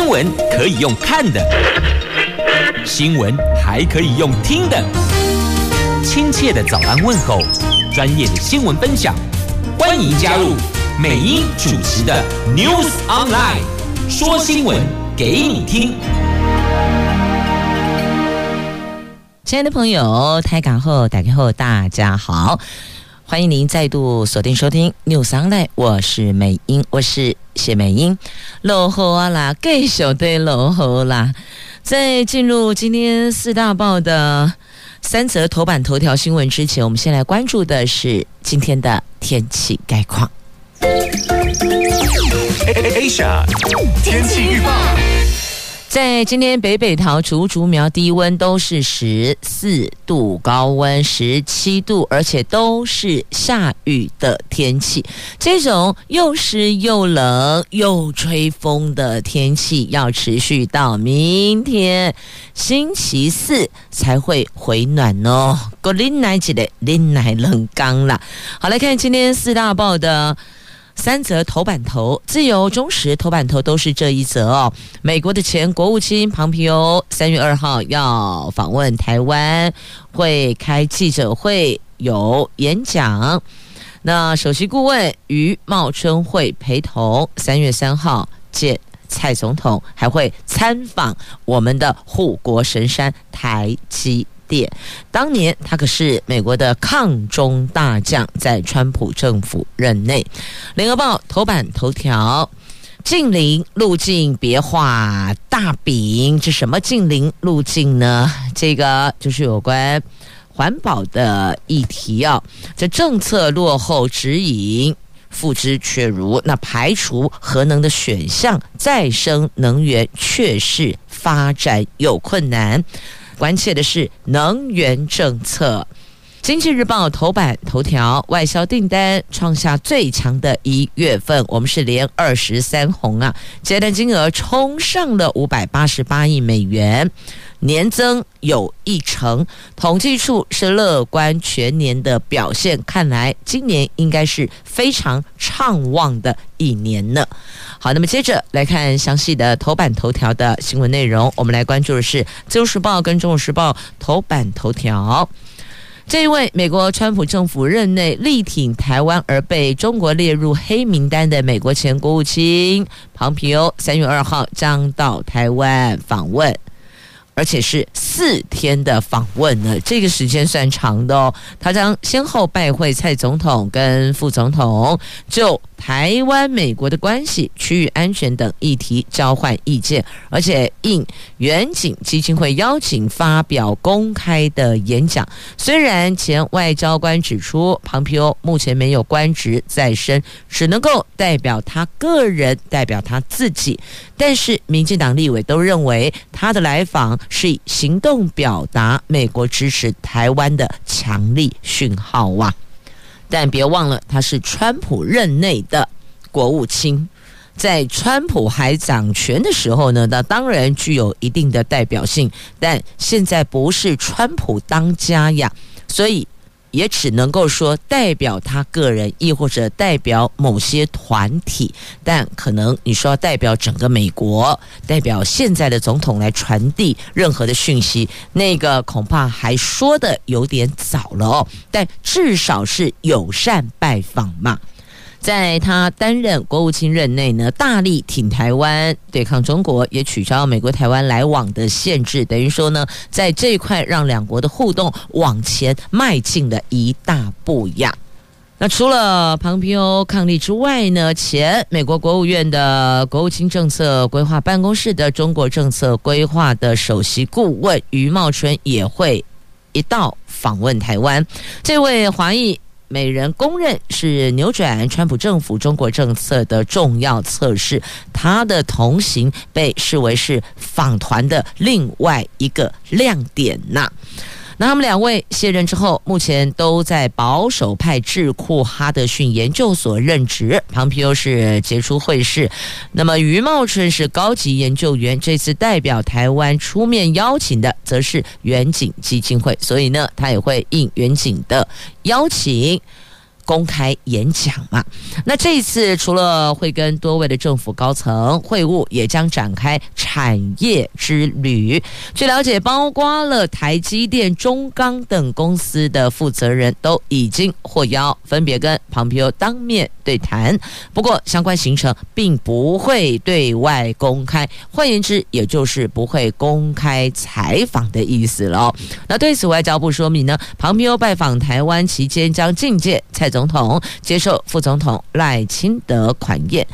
新闻可以用看的，新闻还可以用听的。亲切的早安问候，专业的新闻分享，欢迎加入美英主持的 News Online，说新闻给你听。亲爱的朋友，台港后打开后，大家好，欢迎您再度锁定收听 News Online，我是美英，我是谢美英。落后啊啦，继续对落后啦。在进入今天四大报的三则头版头条新闻之前，我们先来关注的是今天的天气概况。Asia 天气预报。在今天北北桃竹竹苗低温都是十四度，高温十七度，而且都是下雨的天气。这种又湿又冷又吹风的天气要持续到明天星期四才会回暖哦。格林奶几的林奶冷刚啦。好，来看今天四大报的。三则头版头，自由、中时头版头都是这一则哦。美国的前国务卿庞皮欧三月二号要访问台湾，会开记者会，有演讲。那首席顾问余茂春会陪同，三月三号见蔡总统，还会参访我们的护国神山台积。当年他可是美国的抗中大将，在川普政府任内。联合报头版头条：近邻路径别画大饼，这什么近邻路径呢？这个就是有关环保的议题啊。这政策落后指引，付之阙如。那排除核能的选项，再生能源确实发展有困难。关切的是能源政策。经济日报头版头条：外销订单创下最强的一月份，我们是连二十三红啊！接单金额冲上了五百八十八亿美元，年增有一成。统计处是乐观全年的表现，看来今年应该是非常畅旺的一年呢。好，那么接着来看详细的头版头条的新闻内容，我们来关注的是《自由时报》跟《中国时报》头版头条。这一位美国川普政府任内力挺台湾而被中国列入黑名单的美国前国务卿庞皮欧，三月二号将到台湾访问。而且是四天的访问呢，这个时间算长的哦。他将先后拜会蔡总统跟副总统，就台湾美国的关系、区域安全等议题交换意见，而且应远景基金会邀请发表公开的演讲。虽然前外交官指出，庞皮欧目前没有官职在身，只能够代表他个人，代表他自己，但是民进党立委都认为他的来访。是以行动表达美国支持台湾的强力讯号哇！但别忘了，他是川普任内的国务卿，在川普还掌权的时候呢，那当然具有一定的代表性，但现在不是川普当家呀，所以。也只能够说代表他个人，亦或者代表某些团体，但可能你说要代表整个美国，代表现在的总统来传递任何的讯息，那个恐怕还说的有点早了哦。但至少是友善拜访嘛。在他担任国务卿任内呢，大力挺台湾对抗中国，也取消美国台湾来往的限制，等于说呢，在这一块让两国的互动往前迈进了一大步呀。那除了庞皮欧伉俪之外呢，前美国国务院的国务卿政策规划办公室的中国政策规划的首席顾问余茂春也会一道访问台湾。这位华裔。美人公认是扭转川普政府中国政策的重要测试，他的同行被视为是访团的另外一个亮点呐。那他们两位卸任之后，目前都在保守派智库哈德逊研究所任职。庞皮欧是杰出会士，那么余茂春是高级研究员。这次代表台湾出面邀请的，则是远景基金会，所以呢，他也会应远景的邀请，公开演讲嘛。那这一次除了会跟多位的政府高层会晤，也将展开产业之旅。据了解，包括了台积电、中钢等公司的负责人都已经获邀，分别跟庞皮欧当面对谈。不过，相关行程并不会对外公开，换言之，也就是不会公开采访的意思了。那对此，外交部说明呢，庞皮欧拜访台湾期间将觐见蔡总总统，接受副总统赖清德款宴。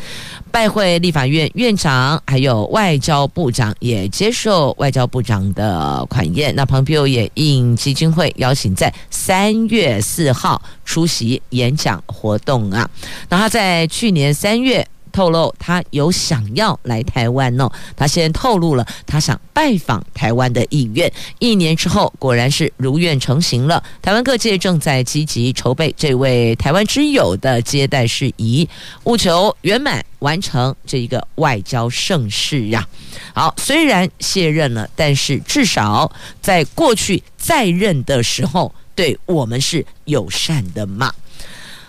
拜会立法院院长，还有外交部长也接受外交部长的款宴。那庞皮欧也应基金会邀请，在三月四号出席演讲活动啊。那他在去年三月。透露他有想要来台湾哦，他先透露了他想拜访台湾的意愿。一年之后，果然是如愿成行了。台湾各界正在积极筹备这位台湾之友的接待事宜，务求圆满完成这一个外交盛事呀。好，虽然卸任了，但是至少在过去在任的时候，对我们是友善的嘛。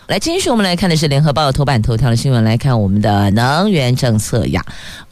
来，继续我们来看的是《联合报》头版头条的新闻。来看我们的能源政策呀，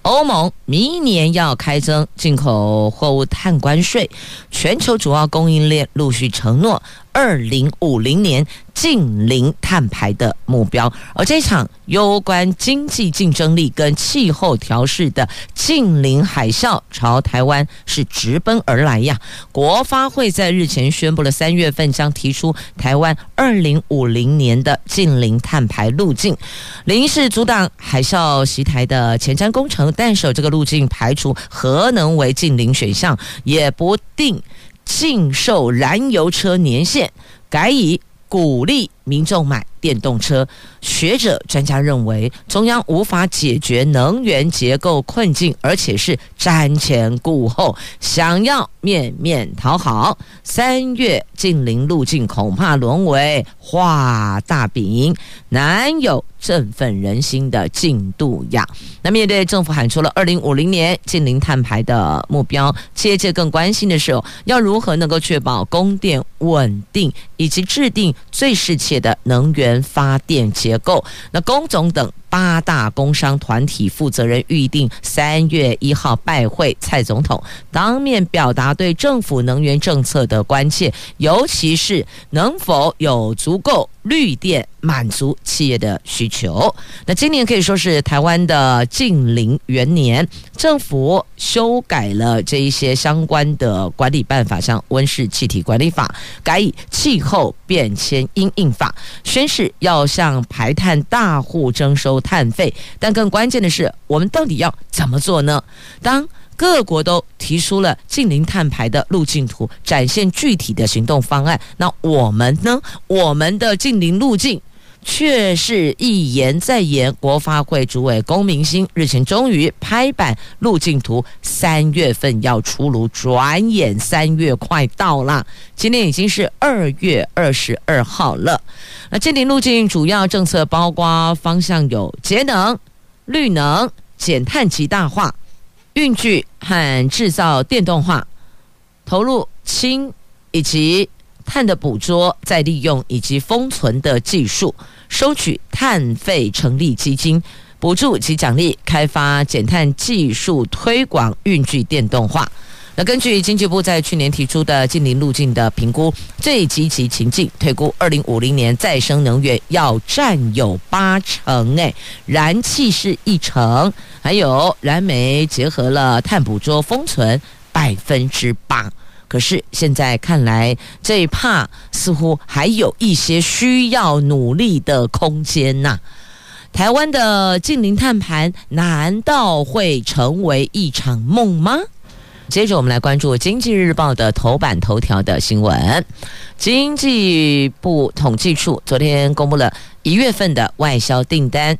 欧盟明年要开征进口货物碳关税，全球主要供应链陆续承诺。二零五零年净零碳排的目标，而这场攸关经济竞争力跟气候调适的净零海啸朝台湾是直奔而来呀！国发会在日前宣布了三月份将提出台湾二零五零年的净零碳排路径，零是阻挡海啸袭台的前瞻工程，但是这个路径排除核能为净零选项，也不定。禁售燃油车年限，改以鼓励民众买电动车。学者专家认为，中央无法解决能源结构困境，而且是瞻前顾后，想要面面讨好。三月近零路径恐怕沦为画大饼，难有振奋人心的进度呀。那面对政府喊出了二零五零年近零碳排的目标，切切更关心的是，要如何能够确保供电稳定，以及制定最适切的能源发电结构。那工种等八大工商团体负责人预定三月一号拜会蔡总统，当面表达对政府能源政策的关切，尤其是能否有足够绿电满足企业的需求。那今年可以说是台湾的净零元年，政府修改了这一些相关的管理办法，像温室气体管理法，改以气候变迁因应法，宣誓要向排碳大户征收碳费。但更关键的是，我们到底要怎么做呢？当各国都提出了近零碳排的路径图，展现具体的行动方案，那我们呢？我们的近零路径。却是一言再言，国发会主委龚明鑫日前终于拍板路径图，三月份要出炉。转眼三月快到了，今天已经是二月二十二号了。那鉴定路径主要政策包括方向有节能、绿能、减碳极大化、运具和制造电动化、投入氢以及碳的捕捉、再利用以及封存的技术。收取碳费，成立基金，补助及奖励开发减碳技术，推广运具电动化。那根据经济部在去年提出的净零路径的评估，最积极情境推估，二零五零年再生能源要占有八成，诶，燃气是一成，还有燃煤结合了碳捕捉封存百分之八。可是现在看来，这一趴似乎还有一些需要努力的空间呐。台湾的近邻碳盘难道会成为一场梦吗？接着我们来关注《经济日报》的头版头条的新闻。经济部统计处昨天公布了一月份的外销订单。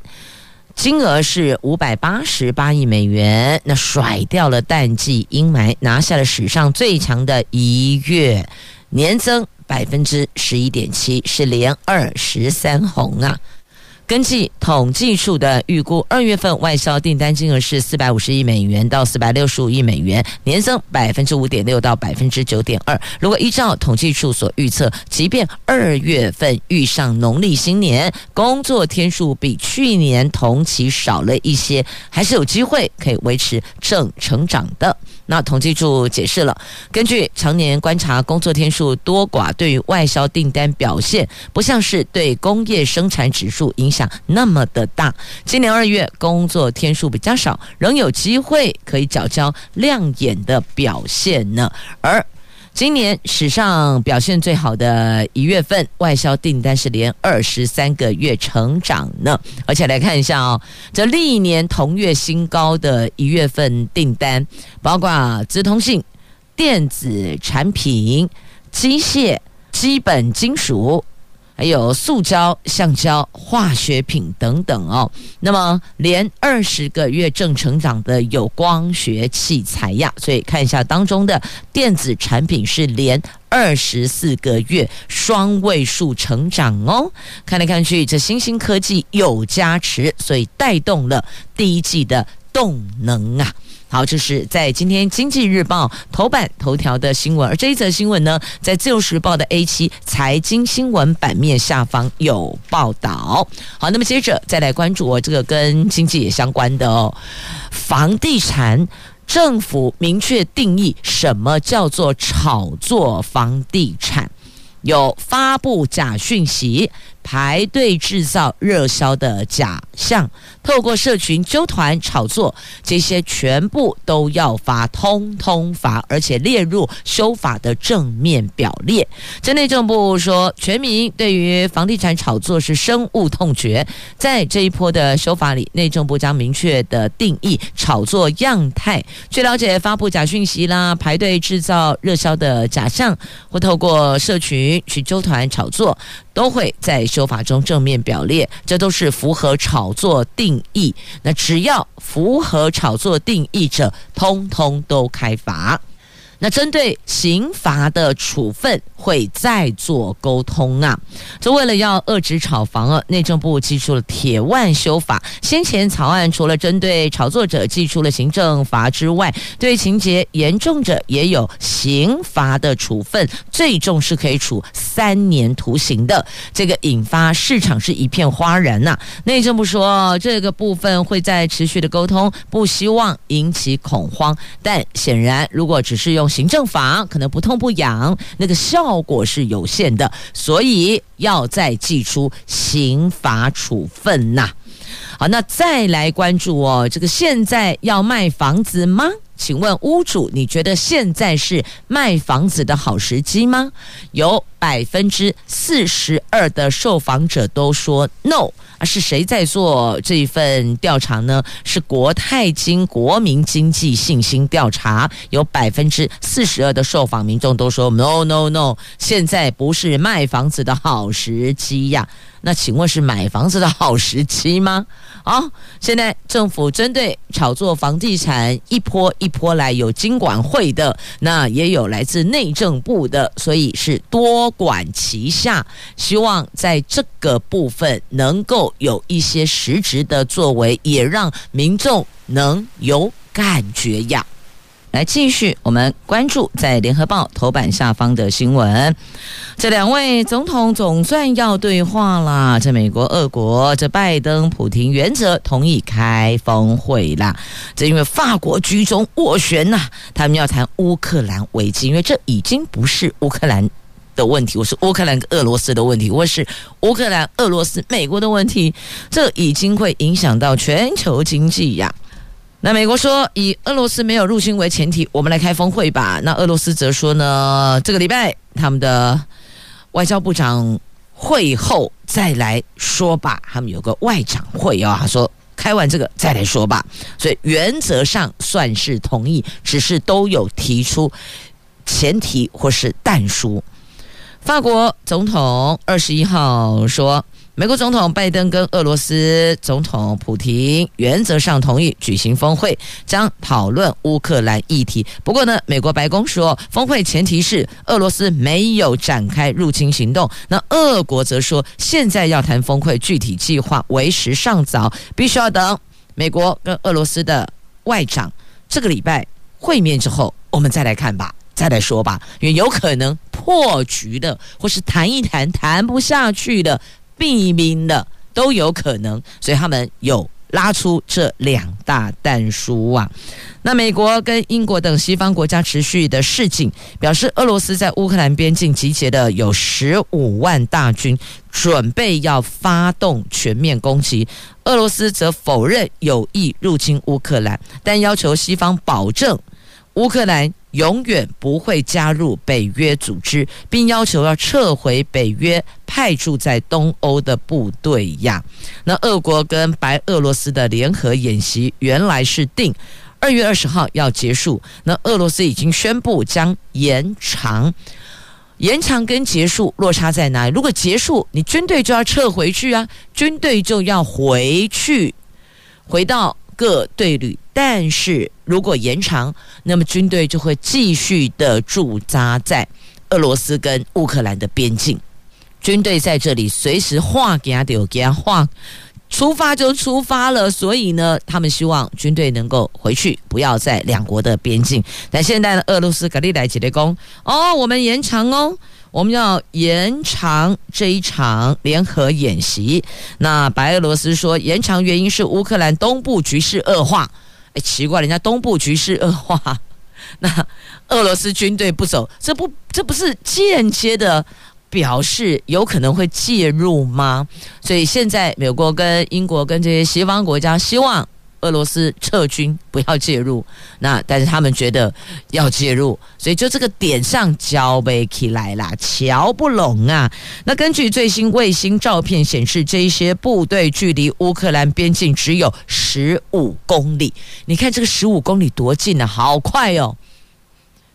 金额是五百八十八亿美元，那甩掉了淡季阴霾，拿下了史上最强的一月，年增百分之十一点七，是连二十三红啊！根据统计处的预估，二月份外销订单金额是四百五十亿美元到四百六十五亿美元，年增百分之五点六到百分之九点二。如果依照统计处所预测，即便二月份遇上农历新年，工作天数比去年同期少了一些，还是有机会可以维持正成长的。那统计处解释了，根据常年观察，工作天数多寡对于外销订单表现，不像是对工业生产指数影响那么的大。今年二月工作天数比较少，仍有机会可以缴交亮眼的表现呢。而今年史上表现最好的一月份，外销订单是连二十三个月成长呢。而且来看一下哦，这历年同月新高的一月份订单，包括资通信、电子产品、机械、基本金属。还有塑胶、橡胶、化学品等等哦。那么，连二十个月正成长的有光学器材呀，所以看一下当中的电子产品是连二十四个月双位数成长哦。看来看去，这新兴科技有加持，所以带动了第一季的动能啊。好，这是在今天《经济日报》头版头条的新闻，而这一则新闻呢，在《自由时报》的 A 七财经新闻版面下方有报道。好，那么接着再来关注我这个跟经济也相关的哦，房地产，政府明确定义什么叫做炒作房地产，有发布假讯息。排队制造热销的假象，透过社群纠团炒作，这些全部都要罚，通通罚，而且列入修法的正面表列。这内政部说，全民对于房地产炒作是深恶痛绝，在这一波的修法里，内政部将明确的定义炒作样态。据了解，发布假讯息啦，排队制造热销的假象，或透过社群去纠团炒作。都会在修法中正面表列，这都是符合炒作定意。那只要符合炒作定义者，通通都开罚。那针对刑罚的处分会再做沟通啊！这为了要遏制炒房啊，内政部祭出了铁腕修法。先前草案除了针对炒作者祭出了行政罚之外，对情节严重者也有刑罚的处分，最重是可以处三年徒刑的。这个引发市场是一片哗然呐、内政部说这个部分会在持续的沟通，不希望引起恐慌。但显然，如果只是用行政法可能不痛不痒，那个效果是有限的，所以要再祭出刑罚处分呐。好，那再来关注哦，这个现在要卖房子吗？请问屋主，你觉得现在是卖房子的好时机吗？有百分之四十二的受访者都说 no。啊，是谁在做这一份调查呢？是国泰金国民经济信心调查，有百分之四十二的受访民众都说 no no no，现在不是卖房子的好时机呀。那请问是买房子的好时机吗？好，现在政府针对炒作房地产一波一波来，有金管会的，那也有来自内政部的，所以是多管齐下，希望在这个部分能够有一些实质的作为，也让民众能有感觉呀。来继续，我们关注在联合报头版下方的新闻。这两位总统总算要对话了。这美国、俄国，这拜登、普京原则同意开峰会啦。这因为法国居中斡旋呐，他们要谈乌克兰危机，因为这已经不是乌克兰的问题，我是乌克兰跟俄罗斯的问题，我是乌克兰、俄罗斯、美国的问题，这已经会影响到全球经济呀。那美国说，以俄罗斯没有入侵为前提，我们来开峰会吧。那俄罗斯则说呢，这个礼拜他们的外交部长会后再来说吧。他们有个外长会啊，他说开完这个再来说吧。所以原则上算是同意，只是都有提出前提或是但书。法国总统二十一号说。美国总统拜登跟俄罗斯总统普亭原则上同意举行峰会，将讨论乌克兰议题。不过呢，美国白宫说，峰会前提是俄罗斯没有展开入侵行动。那俄国则说，现在要谈峰会具体计划为时尚早，必须要等美国跟俄罗斯的外长这个礼拜会面之后，我们再来看吧，再来说吧，因为有可能破局的，或是谈一谈谈不下去的。避免的都有可能，所以他们有拉出这两大弹书啊。那美国跟英国等西方国家持续的示警，表示俄罗斯在乌克兰边境集结的有十五万大军，准备要发动全面攻击。俄罗斯则否认有意入侵乌克兰，但要求西方保证乌克兰。永远不会加入北约组织，并要求要撤回北约派驻在东欧的部队呀。那俄国跟白俄罗斯的联合演习原来是定二月二十号要结束，那俄罗斯已经宣布将延长。延长跟结束落差在哪里？如果结束，你军队就要撤回去啊，军队就要回去，回到。各队旅，但是如果延长，那么军队就会继续的驻扎在俄罗斯跟乌克兰的边境。军队在这里随时话给他丢给他话，出发就出发了。所以呢，他们希望军队能够回去，不要在两国的边境。但现在呢，俄罗斯赶紧来起来攻哦，我们延长哦。我们要延长这一场联合演习。那白俄罗斯说，延长原因是乌克兰东部局势恶化。哎，奇怪，人家东部局势恶化，那俄罗斯军队不走，这不这不是间接的表示有可能会介入吗？所以现在美国跟英国跟这些西方国家希望。俄罗斯撤军，不要介入。那但是他们觉得要介入，所以就这个点上交不起来啦，瞧不拢啊。那根据最新卫星照片显示，这一些部队距离乌克兰边境只有十五公里。你看这个十五公里多近啊，好快哦，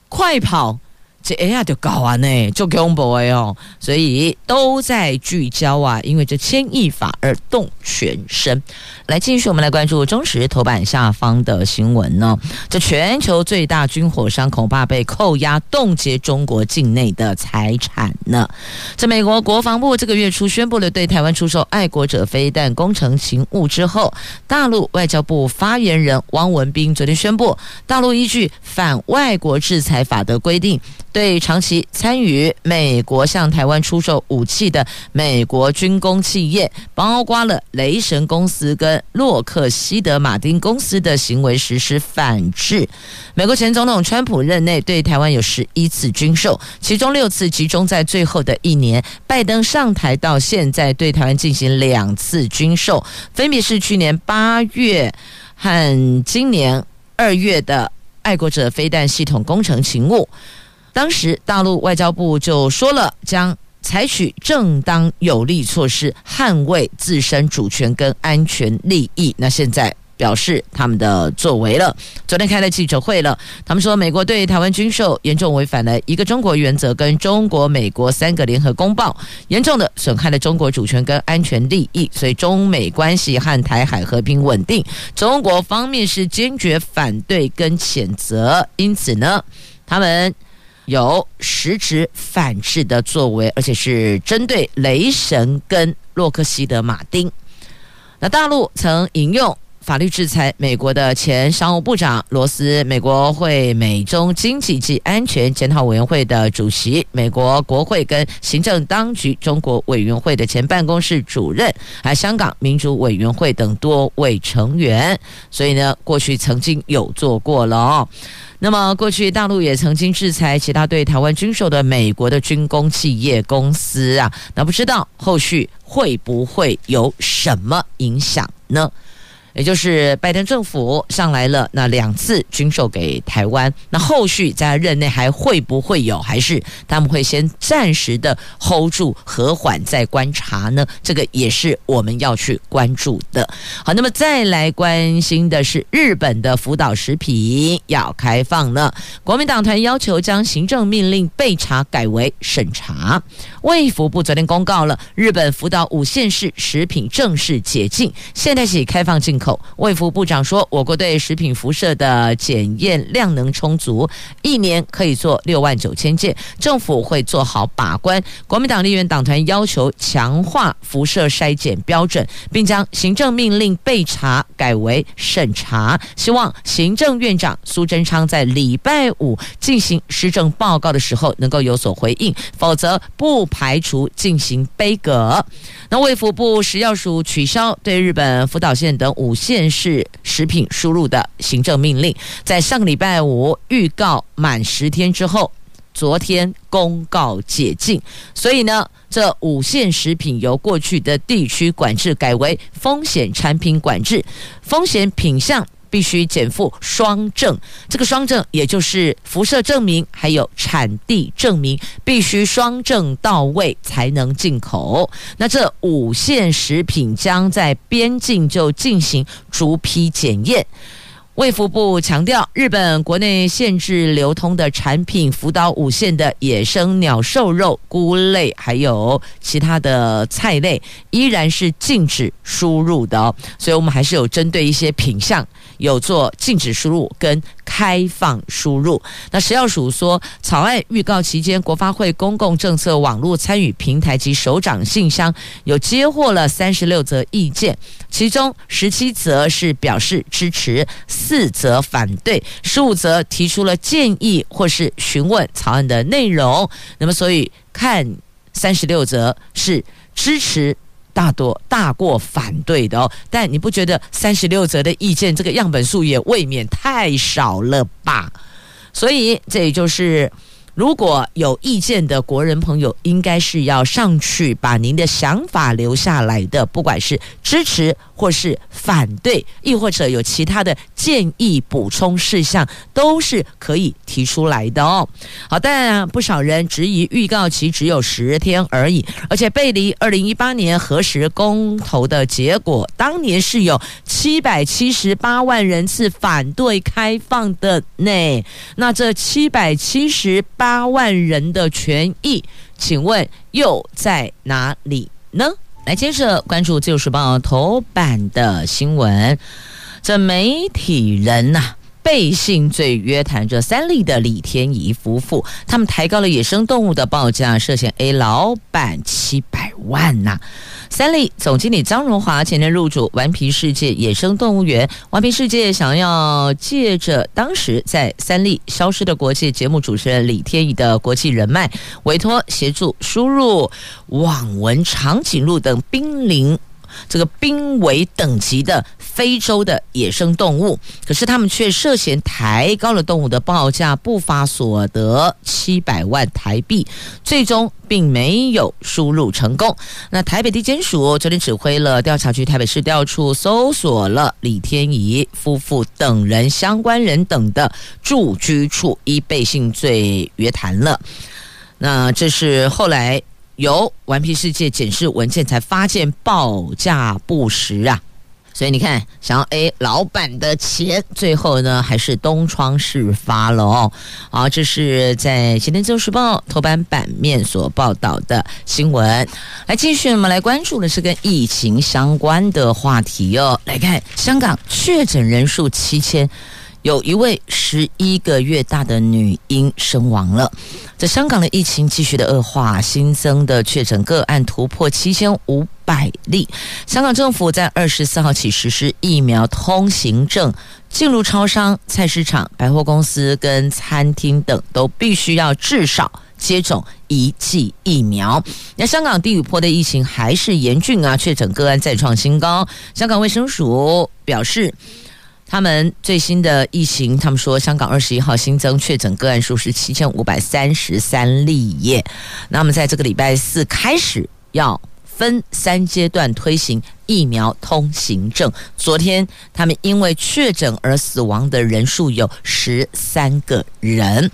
快跑！这哎呀，就搞完呢，就恐怖哎哦，所以都在聚焦啊，因为这牵一发而动全身。来，继续我们来关注中时头版下方的新闻呢。这全球最大军火商恐怕被扣押冻结中国境内的财产呢。在美国国防部这个月初宣布了对台湾出售爱国者飞弹工程勤务之后，大陆外交部发言人汪文斌昨天宣布，大陆依据反外国制裁法的规定。对长期参与美国向台湾出售武器的美国军工企业，包括了雷神公司跟洛克希德马丁公司的行为实施反制。美国前总统川普任内对台湾有十一次军售，其中六次集中在最后的一年。拜登上台到现在对台湾进行两次军售，分别是去年八月和今年二月的爱国者飞弹系统工程勤务。当时，大陆外交部就说了，将采取正当有力措施捍卫自身主权跟安全利益。那现在表示他们的作为了。昨天开了记者会了，他们说美国对台湾军售严重违反了一个中国原则跟中国美国三个联合公报，严重的损害了中国主权跟安全利益。所以中美关系和台海和平稳定，中国方面是坚决反对跟谴责。因此呢，他们。有实质反制的作为，而且是针对雷神跟洛克希德马丁。那大陆曾引用法律制裁美国的前商务部长罗斯，美国会美中经济及安全检讨委员会的主席，美国国会跟行政当局中国委员会的前办公室主任，还有香港民主委员会等多位成员。所以呢，过去曾经有做过了哦。那么，过去大陆也曾经制裁其他对台湾军售的美国的军工企业公司啊，那不知道后续会不会有什么影响呢？也就是拜登政府上来了，那两次军售给台湾，那后续在任内还会不会有？还是他们会先暂时的 hold 住，和缓再观察呢？这个也是我们要去关注的。好，那么再来关心的是日本的福岛食品要开放了，国民党团要求将行政命令备查改为审查。卫福部昨天公告了，日本福岛五县市食品正式解禁，现在起开放进口。卫福部长说，我国对食品辐射的检验量能充足，一年可以做六万九千件，政府会做好把关。国民党立院党团要求强化辐射筛检标准，并将行政命令备查改为审查，希望行政院长苏贞昌在礼拜五进行施政报告的时候能够有所回应，否则不排除进行杯葛。那卫福部食药署取消对日本福岛县等五县市食品输入的行政命令，在上个礼拜五预告满十天之后，昨天公告解禁。所以呢，这五限食品由过去的地区管制改为风险产品管制，风险品项。必须减负双证，这个双证也就是辐射证明，还有产地证明，必须双证到位才能进口。那这五线食品将在边境就进行逐批检验。卫福部强调，日本国内限制流通的产品，福岛五县的野生鸟兽肉、菇类，还有其他的菜类，依然是禁止输入的哦。所以，我们还是有针对一些品项，有做禁止输入跟开放输入。那食药署说，草案预告期间，国发会公共政策网络参与平台及首长信箱有接获了三十六则意见，其中十七则是表示支持。四则反对，十五则提出了建议或是询问草案的内容。那么，所以看三十六则是支持大多大过反对的哦。但你不觉得三十六则的意见这个样本数也未免太少了吧？所以这也就是。如果有意见的国人朋友，应该是要上去把您的想法留下来的，不管是支持或是反对，亦或者有其他的建议补充事项，都是可以提出来的哦。好，但不少人质疑预告期只有十天而已，而且背离二零一八年核实公投的结果，当年是有七百七十八万人次反对开放的呢。那这七百七十八万人的权益，请问又在哪里呢？来，接着关注《自由时报》头版的新闻，这媒体人呐、背信罪约谈这三立的李天怡夫妇，他们抬高了野生动物的报价，涉嫌 A 老板七百万呐、三立总经理张荣华前天入主顽皮世界野生动物园，顽皮世界想要借着当时在三立消失的国际节目主持人李天怡的国际人脉，委托协助输入网纹长颈鹿等濒临。这个濒危等级的非洲的野生动物，可是他们却涉嫌抬高了动物的报价，不法所得七百万台币，最终并没有输入成功。那台北地检署昨天指挥了调查局台北市调处，搜索了李天宜夫妇等人相关人等的住居处，依背信罪约谈了。那这是后来。由顽皮世界检视文件才发现报价不实啊，所以你看，想要 A 老板的钱，最后呢还是东窗事发了哦。好，这是在今天《自由时报》头版版面所报道的新闻。来，继续我们来关注的是跟疫情相关的话题哦。来看香港确诊人数七千。有一位十一个月大的女婴身亡了。在香港的疫情继续的恶化，新增的确诊个案突破七千五百例。香港政府在二十四号起实施疫苗通行证，进入超商、菜市场、百货公司跟餐厅等都必须要至少接种一剂疫苗。那香港第五波的疫情还是严峻啊，确诊个案再创新高。香港卫生署表示。他们最新的疫情，他们说香港二十一号新增确诊个案数是七千五百三十三例耶。那么在这个礼拜四开始要分三阶段推行疫苗通行证。昨天他们因为确诊而死亡的人数有十三个人。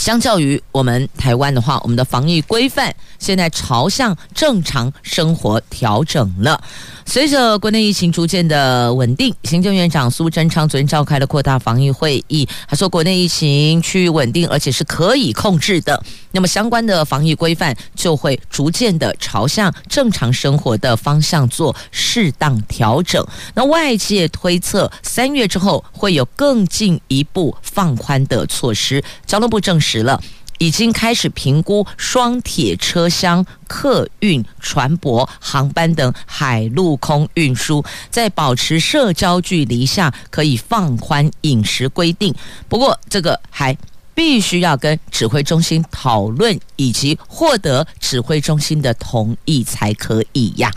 相较于我们台湾的话，我们的防疫规范现在朝向正常生活调整了。随着国内疫情逐渐的稳定，行政院长苏贞昌昨天召开了扩大防疫会议，他说国内疫情趋于稳定，而且是可以控制的。那么相关的防疫规范就会逐渐的朝向正常生活的方向做适当调整。那外界推测三月之后会有更进一步放宽的措施，交通部证实了。已经开始评估双铁车厢、客运、船舶、航班等海陆空运输，在保持社交距离下，可以放宽饮食规定。不过，这个还必须要跟指挥中心讨论，以及获得指挥中心的同意才可以呀。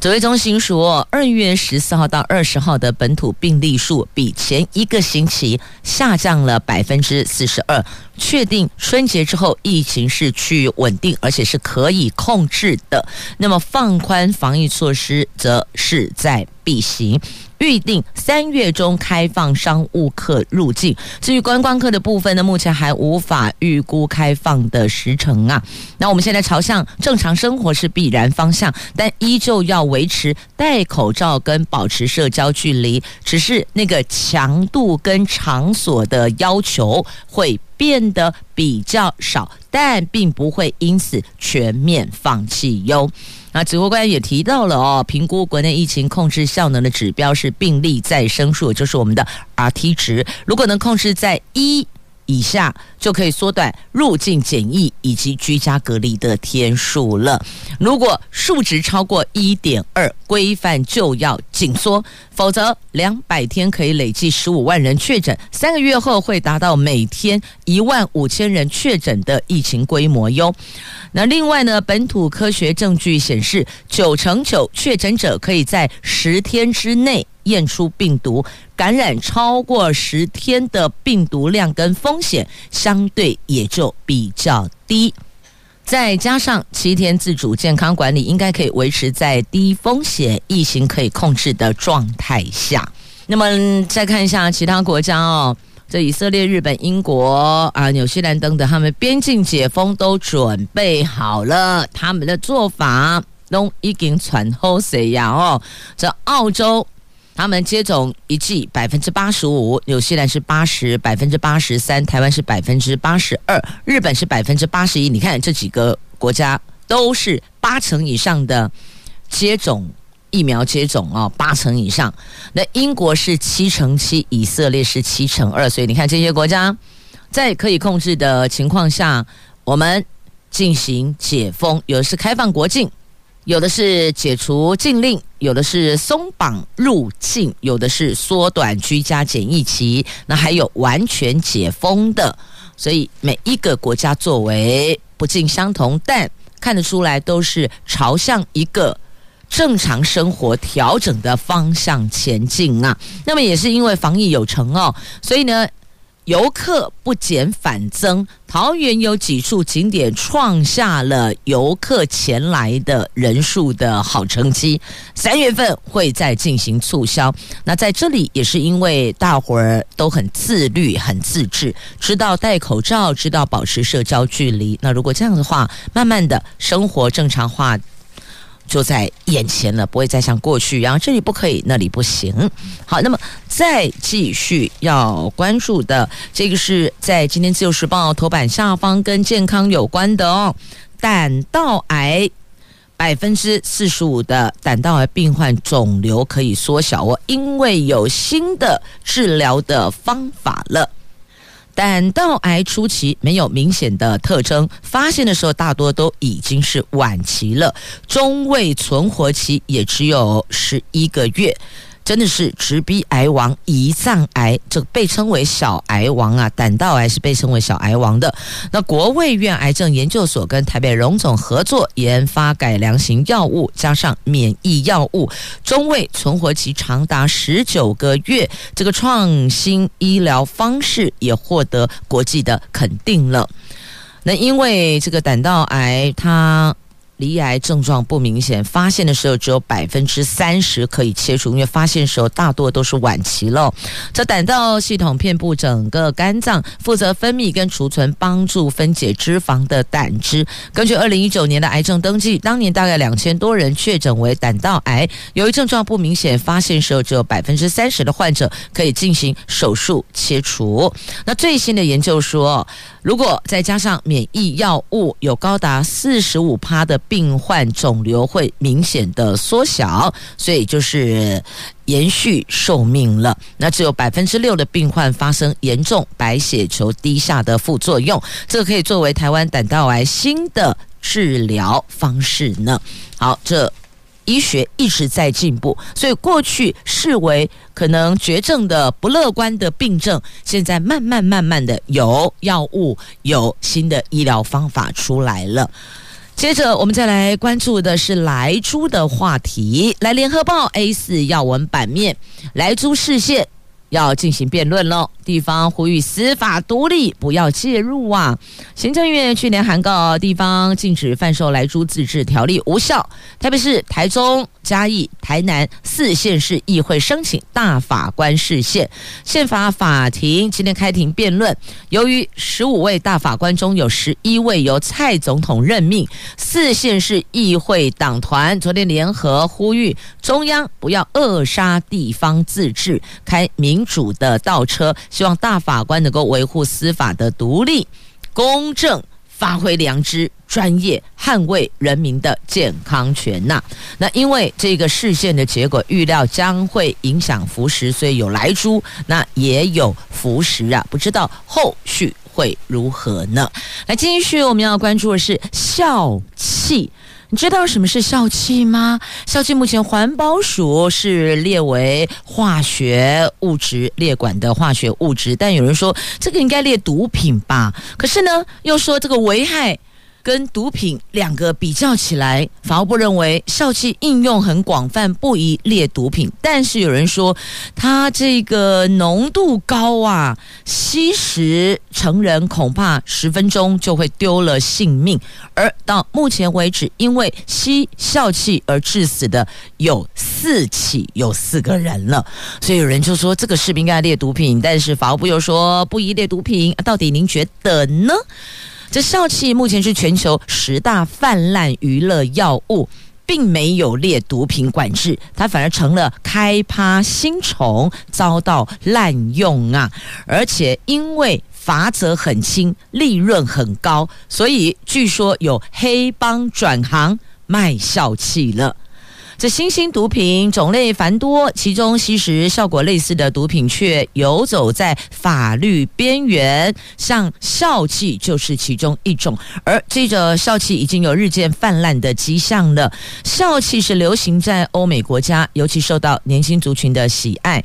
指挥中心说，二月十四号到二十号的本土病例数比前一个星期下降了百分之四十二，确定春节之后疫情是趋于稳定，而且是可以控制的。那么放宽防疫措施则势在必行。预定三月中开放商务客入境，至于观光客的部分呢，目前还无法预估开放的时程啊。那我们现在朝向正常生活是必然方向，但依旧要维持戴口罩跟保持社交距离，只是那个强度跟场所的要求会变得比较少，但并不会因此全面放弃哟。那指挥官也提到了哦，评估国内疫情控制效能的指标是病例再生数，就是我们的 RT 值，如果能控制在一以下就可以缩短入境检疫以及居家隔离的天数了。如果数值超过一点二，规范就要紧缩，否则两百天可以累计十五万人确诊，三个月后会达到每天一万五千人确诊的疫情规模哟。那另外呢，本土科学证据显示，九成九确诊者可以在十天之内验出病毒。感染超过十天的病毒量跟风险相对也就比较低，再加上七天自主健康管理，应该可以维持在低风险、疫情可以控制的状态下。那么再看一下其他国家哦，这以色列、日本、英国啊、纽西兰等等，他们边境解封都准备好了，他们的做法都已经传后谁呀？哦，这澳洲。他们接种一剂百分之八十五，纽西兰是八十百分之八十三，台湾是百分之八十二，日本是百分之八十一。你看这几个国家都是八成以上的接种疫苗接种哦，八成以上。那英国是七成七，以色列是七成二。所以你看这些国家在可以控制的情况下，我们进行解封，有的是开放国境。有的是解除禁令，有的是松绑入境，有的是缩短居家检疫期，那还有完全解封的。所以每一个国家作为不尽相同，但看得出来都是朝向一个正常生活调整的方向前进啊。那么也是因为防疫有成哦，所以呢。游客不减反增，桃园有几处景点创下了游客前来的人数的好成绩。三月份会再进行促销。那在这里也是因为大伙儿都很自律、很自制，知道戴口罩，知道保持社交距离。那如果这样的话，慢慢的生活正常化。就在眼前了，不会再像过去一样，这里不可以，那里不行。好，那么再继续要关注的，这个是在今天《自由时报》头版下方跟健康有关的哦。胆道癌百分之四十五的胆道癌病患肿瘤可以缩小哦，因为有新的治疗的方法了。胆道癌初期没有明显的特征，发现的时候大多都已经是晚期了，中位存活期也只有十一个月。真的是直逼癌王，胰脏癌，这个被称为小癌王啊，胆道癌是被称为小癌王的。那国卫院癌症研究所跟台北荣总合作研发改良型药物，加上免疫药物，中位存活期长达十九个月。这个创新医疗方式也获得国际的肯定了。那因为这个胆道癌它。罹癌症状不明显，发现的时候只有百分之三十可以切除，因为发现的时候大多都是晚期了。这胆道系统遍布整个肝脏，负责分泌跟储存、帮助分解脂肪的胆汁。根据二零一九年的癌症登记，当年大概两千多人确诊为胆道癌，由于症状不明显，发现时候只有百分之三十的患者可以进行手术切除。那最新的研究说，如果再加上免疫药物，有高达四十五趴的病患肿瘤会明显的缩小，所以就是延续寿命了。那只有百分之六的病患发生严重白血球低下的副作用，这可以作为台湾胆道癌新的治疗方式呢。好，这。医学一直在进步，所以过去视为可能绝症的不乐观的病症，现在慢慢慢慢的有药物，有新的医疗方法出来了。接着我们再来关注的是莱猪的话题，来联合报 A 四要闻版面，莱猪视线要进行辩论喽。地方呼吁司法独立，不要介入啊！行政院去年函告地方禁止贩售莱猪自治条例无效，特别是台中、嘉义、台南四县市议会申请大法官释宪，宪法法庭今天开庭辩论。由于十五位大法官中有十一位由蔡总统任命，四县市议会党团昨天联合呼吁中央不要扼杀地方自治，开民主的倒车。希望大法官能够维护司法的独立、公正，发挥良知、专业，捍卫人民的健康权呐。那因为这个事件的结果预料将会影响服食，所以有来猪，那也有服食啊，不知道后续会如何呢？来，继续我们要关注的是笑气。你知道什么是笑气吗？笑气目前环保署是列为化学物质列管的化学物质，但有人说这个应该列毒品吧？可是呢，又说这个危害。跟毒品两个比较起来，法务部认为笑气应用很广泛，不宜列毒品。但是有人说，它这个浓度高啊，吸食成人恐怕十分钟就会丢了性命。而到目前为止，因为吸笑气而致死的有四起，有四个人了。所以有人就说，这个是不应该列毒品。但是法务部又说不宜列毒品，到底您觉得呢？这笑气目前是全球十大泛滥娱乐药物，并没有列毒品管制，它反而成了开趴新宠，遭到滥用啊！而且因为罚则很轻，利润很高，所以据说有黑帮转行卖笑气了。这新兴毒品种类繁多，其中吸食效果类似的毒品却游走在法律边缘，像笑气就是其中一种。而这个笑气已经有日渐泛滥的迹象了。笑气是流行在欧美国家，尤其受到年轻族群的喜爱。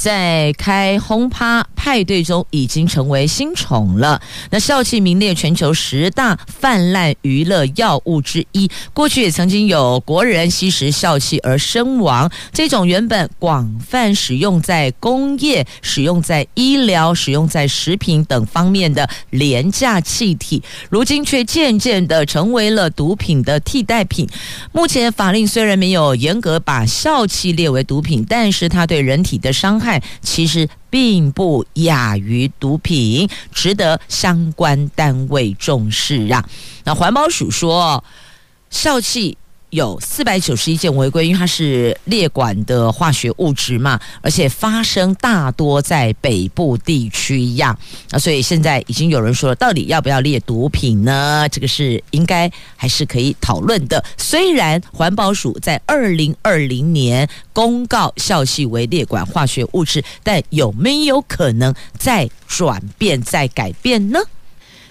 在开轰趴派对中已经成为新宠了。那笑气名列全球十大泛滥娱乐药物之一，过去也曾经有国人吸食笑气而身亡。这种原本广泛使用在工业、使用在医疗、使用在食品等方面的廉价气体，如今却渐渐的成为了毒品的替代品。目前法令虽然没有严格把笑气列为毒品，但是它对人体的伤害。其实并不亚于毒品，值得相关单位重视啊。那环保署说，笑气。有四百九十一件违规，因为它是列管的化学物质嘛，而且发生大多在北部地区呀。那所以现在已经有人说了，到底要不要列毒品呢？这个是应该还是可以讨论的。虽然环保署在二零二零年公告笑气为列管化学物质，但有没有可能再转变、再改变呢？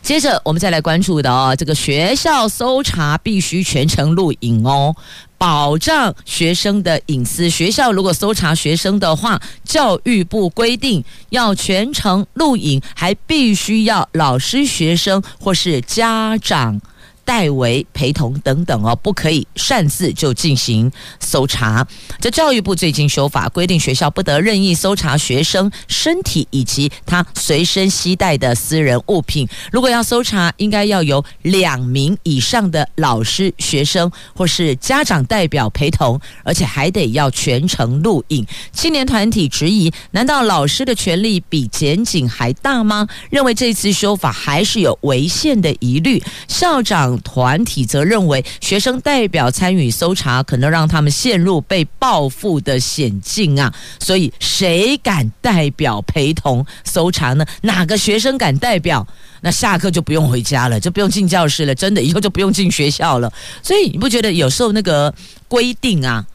接着，我们再来关注的哦，这个学校搜查必须全程录影哦，保障学生的隐私。学校如果搜查学生的话，教育部规定要全程录影，还必须要老师、学生或是家长代为陪同等等哦，不可以擅自就进行搜查。这教育部最近修法规定，学校不得任意搜查学生身体以及他随身携带的私人物品。如果要搜查，应该要有两名以上的老师、学生或是家长代表陪同，而且还得要全程录影。青年团体质疑：难道老师的权力比检警还大吗？认为这次修法还是有违宪的疑虑。校长团体则认为，学生代表参与搜查，可能让他们陷入被报复的险境啊！所以，谁敢代表陪同搜查呢？哪个学生敢代表？那下课就不用回家了，就不用进教室了，真的以后就不用进学校了。所以，你不觉得有时候那个规定啊，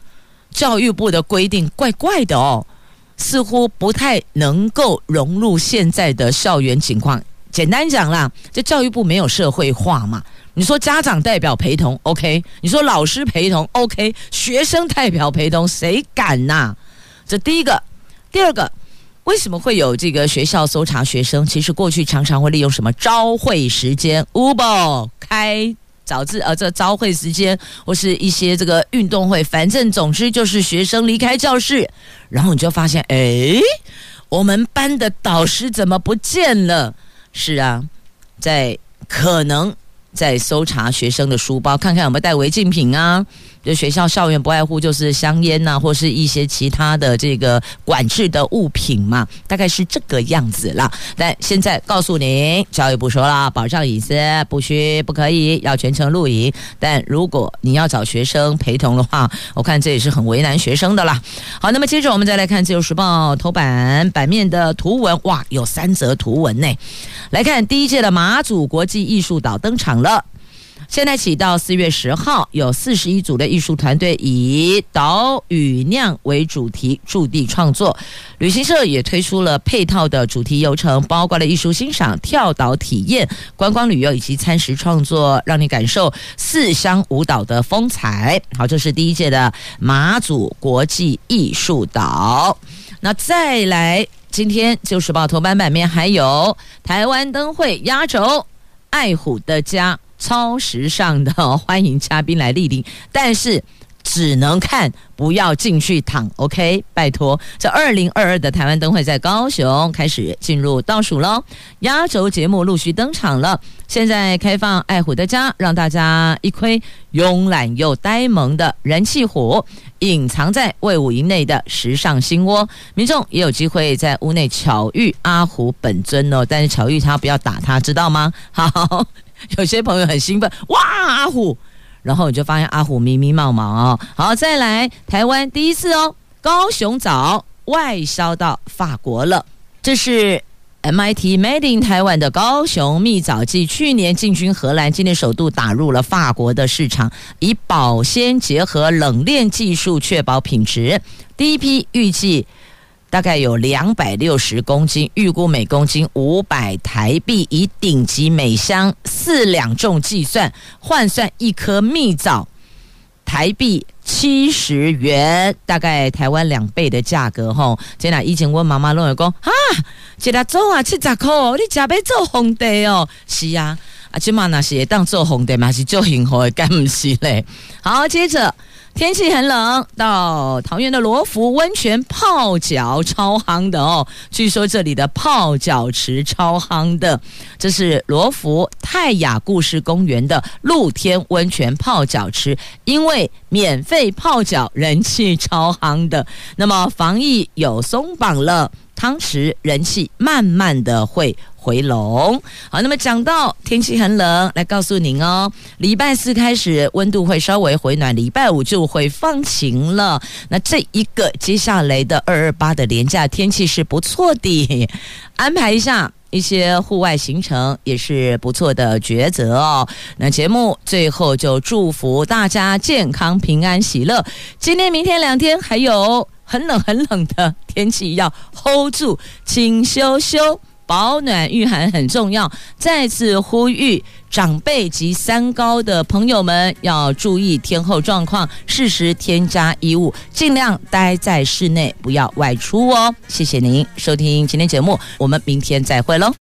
教育部的规定怪怪的哦，似乎不太能够融入现在的校园情况。简单讲啦，这教育部没有社会化嘛。你说家长代表陪同，OK？你说老师陪同，OK？学生代表陪同，谁敢呐、这第一个，第二个，为什么会有这个学校搜查学生？其实过去常常会利用什么朝会时间，Uber 开早自呃这朝会时间，或是一些这个运动会，反正总之就是学生离开教室，然后你就发现，哎，我们班的导师怎么不见了？是啊，在可能在搜查学生的书包，看看有没有带违禁品啊。就学校校园不外乎就是香烟呐、或是一些其他的这个管制的物品嘛，大概是这个样子啦。但现在告诉您，教育部说了，保障隐私，不需不可以要全程录影。但如果你要找学生陪同的话，我看这也是很为难学生的啦。好，那么接着我们再来看《自由时报》头版版面的图文，哇，有三则图文呢。来看第一届的马祖国际艺术岛登场了。现在起到四月十号，有四十一组的艺术团队以“岛屿酿”为主题驻地创作。旅行社也推出了配套的主题游程，包括了艺术欣赏、跳岛体验、观光旅游以及餐食创作，让你感受四乡五岛的风采。好，这是第一届的马祖国际艺术岛。那再来，今天《自由时报》头版版面还有台湾灯会压轴，爱虎的家。超时尚的，欢迎嘉宾来莅临，但是只能看，不要进去躺，OK？拜托，这二零二二的台湾灯会在高雄开始进入倒数喽，压轴节目陆续登场了。现在开放爱虎的家，让大家一窥慵懒又呆萌的人气虎，隐藏在魏武营内的时尚心窝，民众也有机会在屋内巧遇阿虎本尊哦。但是巧遇他，不要打他，知道吗？好。有些朋友很兴奋，哇，阿虎！然后你就发现阿虎迷迷茫茫哦。好，再来台湾第一次哦，高雄枣外销到法国了。这是 MIT Made in 台湾的高雄蜜枣，季去年进军荷兰，今年首度打入了法国的市场，以保鲜结合冷链技术确保品质。第一批预计。大概有两百六十公斤，预估每公斤五百台币，以顶级每箱四两重计算，换算一颗蜜枣台币七十元，大概台湾两倍的价格吼。今天以前我妈妈拢会讲，哈，一粒粽啊七十块，你吃要做皇帝哦？是啊，啊，今嘛那是当做红的嘛是做幸福的，干不是嘞？好，接着。天气很冷，到桃园的罗浮温泉泡脚超夯的哦。据说这里的泡脚池超夯的，这是罗浮泰雅故事公园的露天温泉泡脚池，因为免费泡脚，人气超夯的。那么防疫有松绑了，汤匙人气慢慢的会回笼。好，那么讲到天气很冷，来告诉您哦，礼拜四开始温度会稍微回暖，礼拜五就会放晴了。那这一个接下来的二二八的连假天气是不错的，安排一下一些户外行程也是不错的抉择哦。那节目最后就祝福大家健康平安喜乐。今天、明天两天还有很冷很冷的天气，要 hold 住，请休休。保暖御寒很重要，再次呼吁长辈及三高的朋友们要注意天后状况，适时添加衣物，尽量待在室内，不要外出哦。谢谢您收听今天节目，我们明天再会喽。